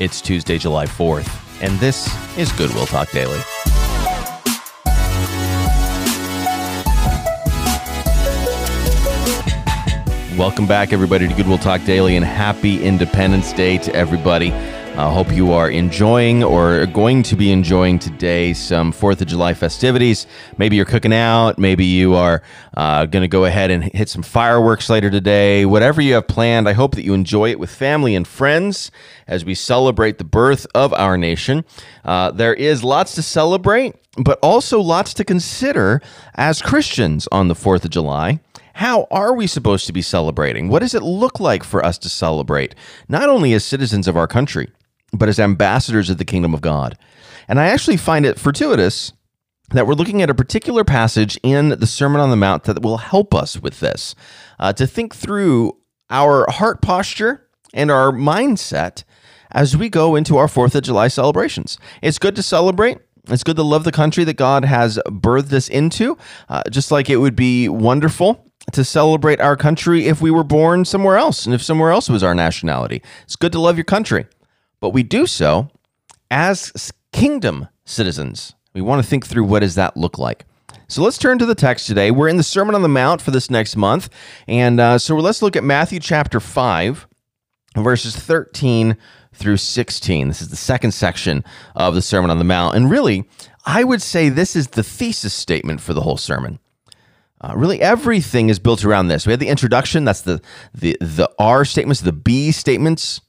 It's Tuesday, July 4th, and this is Goodwill Talk Daily. Welcome back, everybody, to Goodwill Talk Daily, and happy Independence Day to everybody. I hope you are enjoying or going to be enjoying today some 4th of July festivities. Maybe you're cooking out. Maybe you are uh, going to go ahead and hit some fireworks later today. Whatever you have planned, I hope that you enjoy it with family and friends as we celebrate the birth of our nation. Uh, there is lots to celebrate, but also lots to consider as Christians on the 4th of July. How are we supposed to be celebrating? What does it look like for us to celebrate, not only as citizens of our country, but as ambassadors of the kingdom of God. And I actually find it fortuitous that we're looking at a particular passage in the Sermon on the Mount that will help us with this, uh, to think through our heart posture and our mindset as we go into our 4th of July celebrations. It's good to celebrate. It's good to love the country that God has birthed us into, uh, just like it would be wonderful to celebrate our country if we were born somewhere else and if somewhere else was our nationality. It's good to love your country but we do so as kingdom citizens. We want to think through what does that look like. So let's turn to the text today. We're in the Sermon on the Mount for this next month, and uh, so let's look at Matthew chapter five, verses thirteen through 16. This is the second section of the Sermon on the Mount. And really, I would say this is the thesis statement for the whole sermon. Uh, really, everything is built around this. We had the introduction, that's the, the, the R statements, the B statements.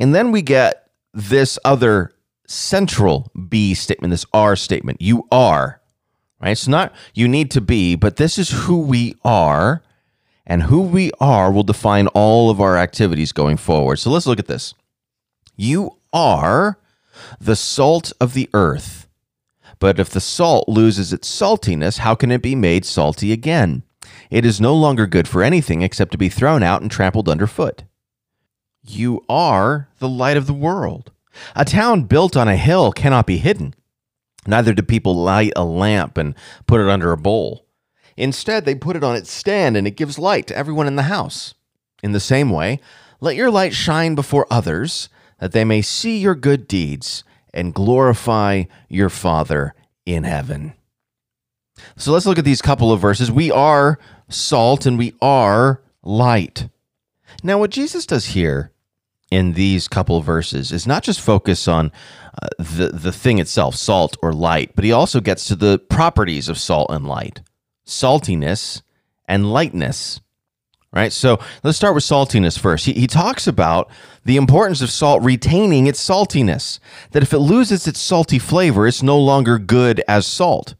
And then we get this other central B statement, this R statement. You are, right? It's not you need to be, but this is who we are. And who we are will define all of our activities going forward. So let's look at this. You are the salt of the earth. But if the salt loses its saltiness, how can it be made salty again? It is no longer good for anything except to be thrown out and trampled underfoot. You are the light of the world. A town built on a hill cannot be hidden. Neither do people light a lamp and put it under a bowl. Instead, they put it on its stand and it gives light to everyone in the house. In the same way, let your light shine before others, that they may see your good deeds and glorify your Father in heaven. So let's look at these couple of verses. We are salt and we are light. Now, what Jesus does here in these couple verses is not just focus on uh, the the thing itself, salt or light, but he also gets to the properties of salt and light, saltiness and lightness. Right. So let's start with saltiness first. He, he talks about the importance of salt retaining its saltiness, that if it loses its salty flavor, it's no longer good as salt.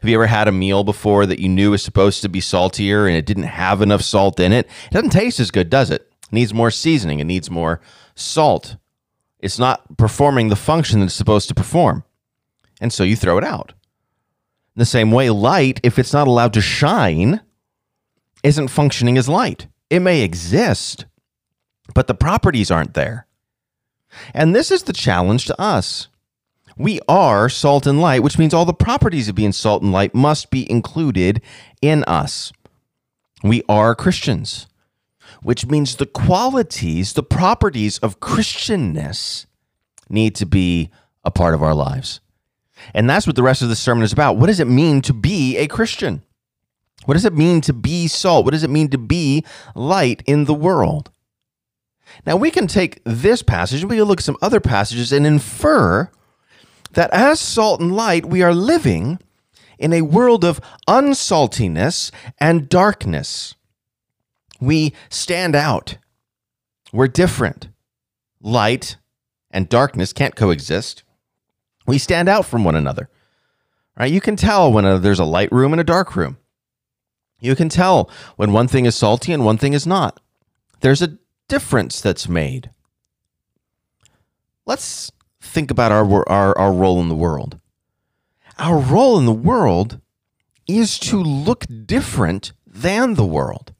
Have you ever had a meal before that you knew was supposed to be saltier and it didn't have enough salt in it? It doesn't taste as good, does it? It needs more seasoning, it needs more salt. It's not performing the function that it's supposed to perform. And so you throw it out. In the same way, light, if it's not allowed to shine, isn't functioning as light. It may exist, but the properties aren't there. And this is the challenge to us. We are salt and light, which means all the properties of being salt and light must be included in us. We are Christians, which means the qualities, the properties of Christianness need to be a part of our lives. And that's what the rest of the sermon is about. What does it mean to be a Christian? What does it mean to be salt? What does it mean to be light in the world? Now, we can take this passage we can look at some other passages and infer that as salt and light, we are living in a world of unsaltiness and darkness. We stand out. We're different. Light and darkness can't coexist. We stand out from one another. Right? You can tell when a, there's a light room and a dark room. You can tell when one thing is salty and one thing is not. There's a difference that's made. Let's think about our, our, our role in the world. Our role in the world is to look different than the world.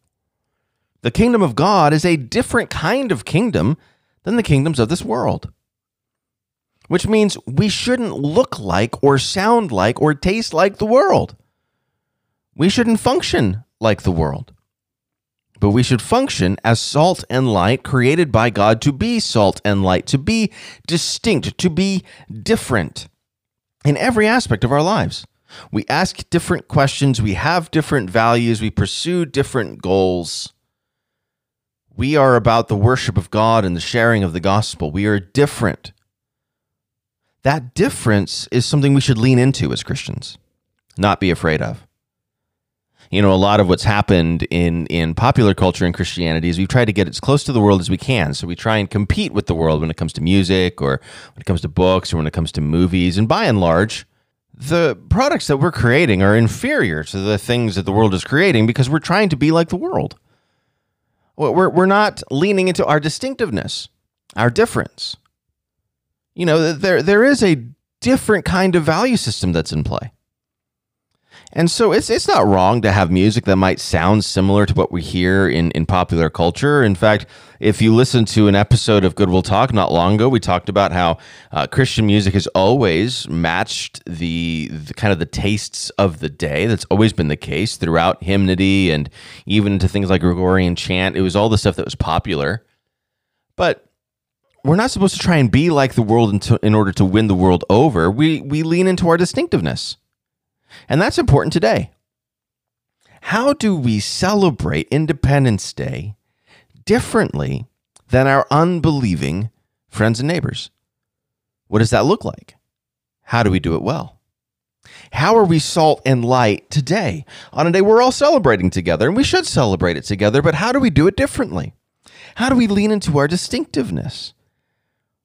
The kingdom of God is a different kind of kingdom than the kingdoms of this world. Which means we shouldn't look like or sound like or taste like the world. We shouldn't function like the world. but we should function as salt and light created by God to be salt and light, to be distinct, to be different in every aspect of our lives. We ask different questions, we have different values, we pursue different goals. We are about the worship of God and the sharing of the gospel. We are different. That difference is something we should lean into as Christians, not be afraid of you know, a lot of what's happened in in popular culture and Christianity is we've tried to get as close to the world as we can. So we try and compete with the world when it comes to music or when it comes to books or when it comes to movies. And by and large, the products that we're creating are inferior to the things that the world is creating because we're trying to be like the world. We're, we're not leaning into our distinctiveness, our difference. You know, there there is a different kind of value system that's in play. And so it's it's not wrong to have music that might sound similar to what we hear in, in popular culture. In fact, if you listen to an episode of Goodwill Talk not long ago, we talked about how uh, Christian music has always matched the, the, kind of the tastes of the day. That's always been the case throughout hymnody and even into things like Gregorian chant. It was all the stuff that was popular. But we're not supposed to try and be like the world in, to, in order to win the world over. We we lean into our distinctiveness. And that's important today. How do we celebrate Independence Day differently than our unbelieving friends and neighbors? What does that look like? How do we do it well? How are we salt and light today on a day we're all celebrating together? And we should celebrate it together, but how do we do it differently? How do we lean into our distinctiveness?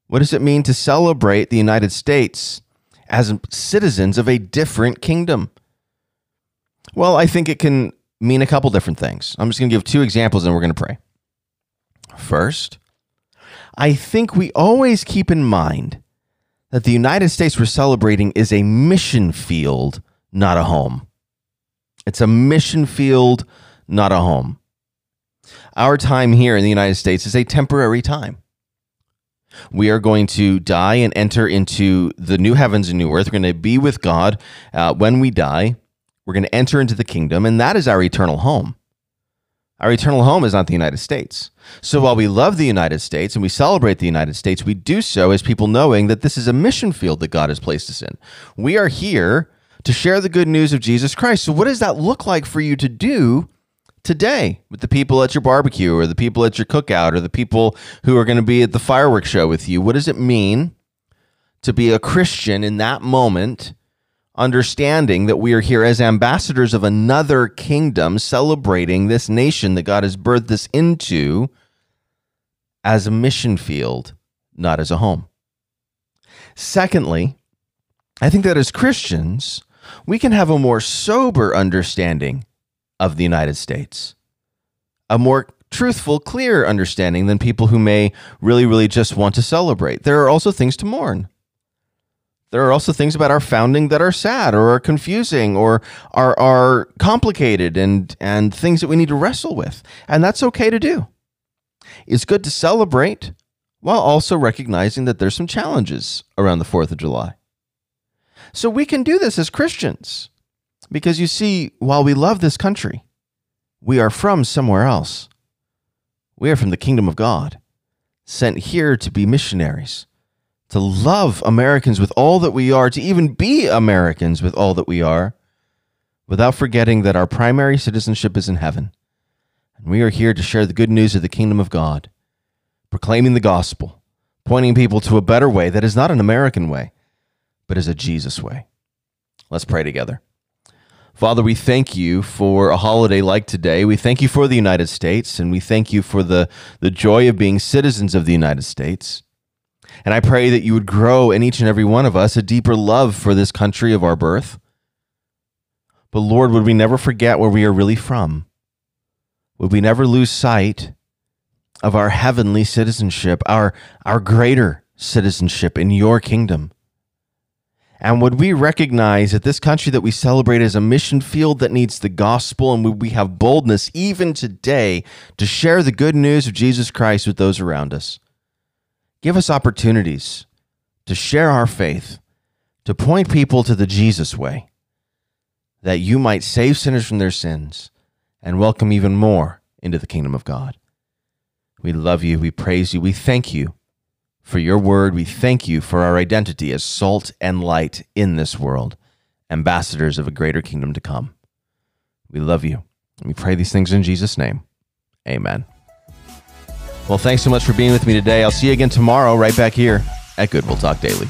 What does it mean to celebrate the United States as citizens of a different kingdom? Well, I think it can mean a couple different things. I'm just going to give two examples and we're going to pray. First, I think we always keep in mind that the United States we're celebrating is a mission field, not a home. It's a mission field, not a home. Our time here in the United States is a temporary time. We are going to die and enter into the new heavens and new earth. We're going to be with God uh, when we die. We're going to enter into the kingdom, and that is our eternal home. Our eternal home is not the United States. So while we love the United States and we celebrate the United States, we do so as people knowing that this is a mission field that God has placed us in. We are here to share the good news of Jesus Christ. So, what does that look like for you to do today with the people at your barbecue or the people at your cookout or the people who are going to be at the fireworks show with you? What does it mean to be a Christian in that moment, understanding that we are here as ambassadors of another kingdom, celebrating this nation that God has birthed us into as a mission field, not as a home? Secondly, I think that as Christians, we can have a more sober understanding of the United States. A more truthful, clear understanding than people who may really, really just want to celebrate. There are also things to mourn. There are also things about our founding that are sad or are confusing or are, are complicated and, and things that we need to wrestle with. And that's okay to do. It's good to celebrate while also recognizing that there's some challenges around the 4th of July. So we can do this as Christians. Because you see, while we love this country, we are from somewhere else. We are from the kingdom of God, sent here to be missionaries, to love Americans with all that we are, to even be Americans with all that we are, without forgetting that our primary citizenship is in heaven. And we are here to share the good news of the kingdom of God, proclaiming the gospel, pointing people to a better way that is not an American way, but is a Jesus way. Let's pray together. Father, we thank you for a holiday like today. We thank you for the United States, and we thank you for the, the joy of being citizens of the United States. And I pray that you would grow in each and every one of us a deeper love for this country of our birth. But Lord, would we never forget where we are really from? Would we never lose sight of our heavenly citizenship, our, our greater citizenship in your kingdom? And would we recognize that this country that we celebrate is a mission field that needs the gospel? And would we have boldness even today to share the good news of Jesus Christ with those around us? Give us opportunities to share our faith, to point people to the Jesus way, that you might save sinners from their sins and welcome even more into the kingdom of God. We love you. We praise you. We thank you for your word. We thank you for our identity as salt and light in this world, ambassadors of a greater kingdom to come. We love you. We pray these things in Jesus' name. Amen. Well, thanks so much for being with me today. I'll see you again tomorrow, right back here at Goodwill Talk Daily.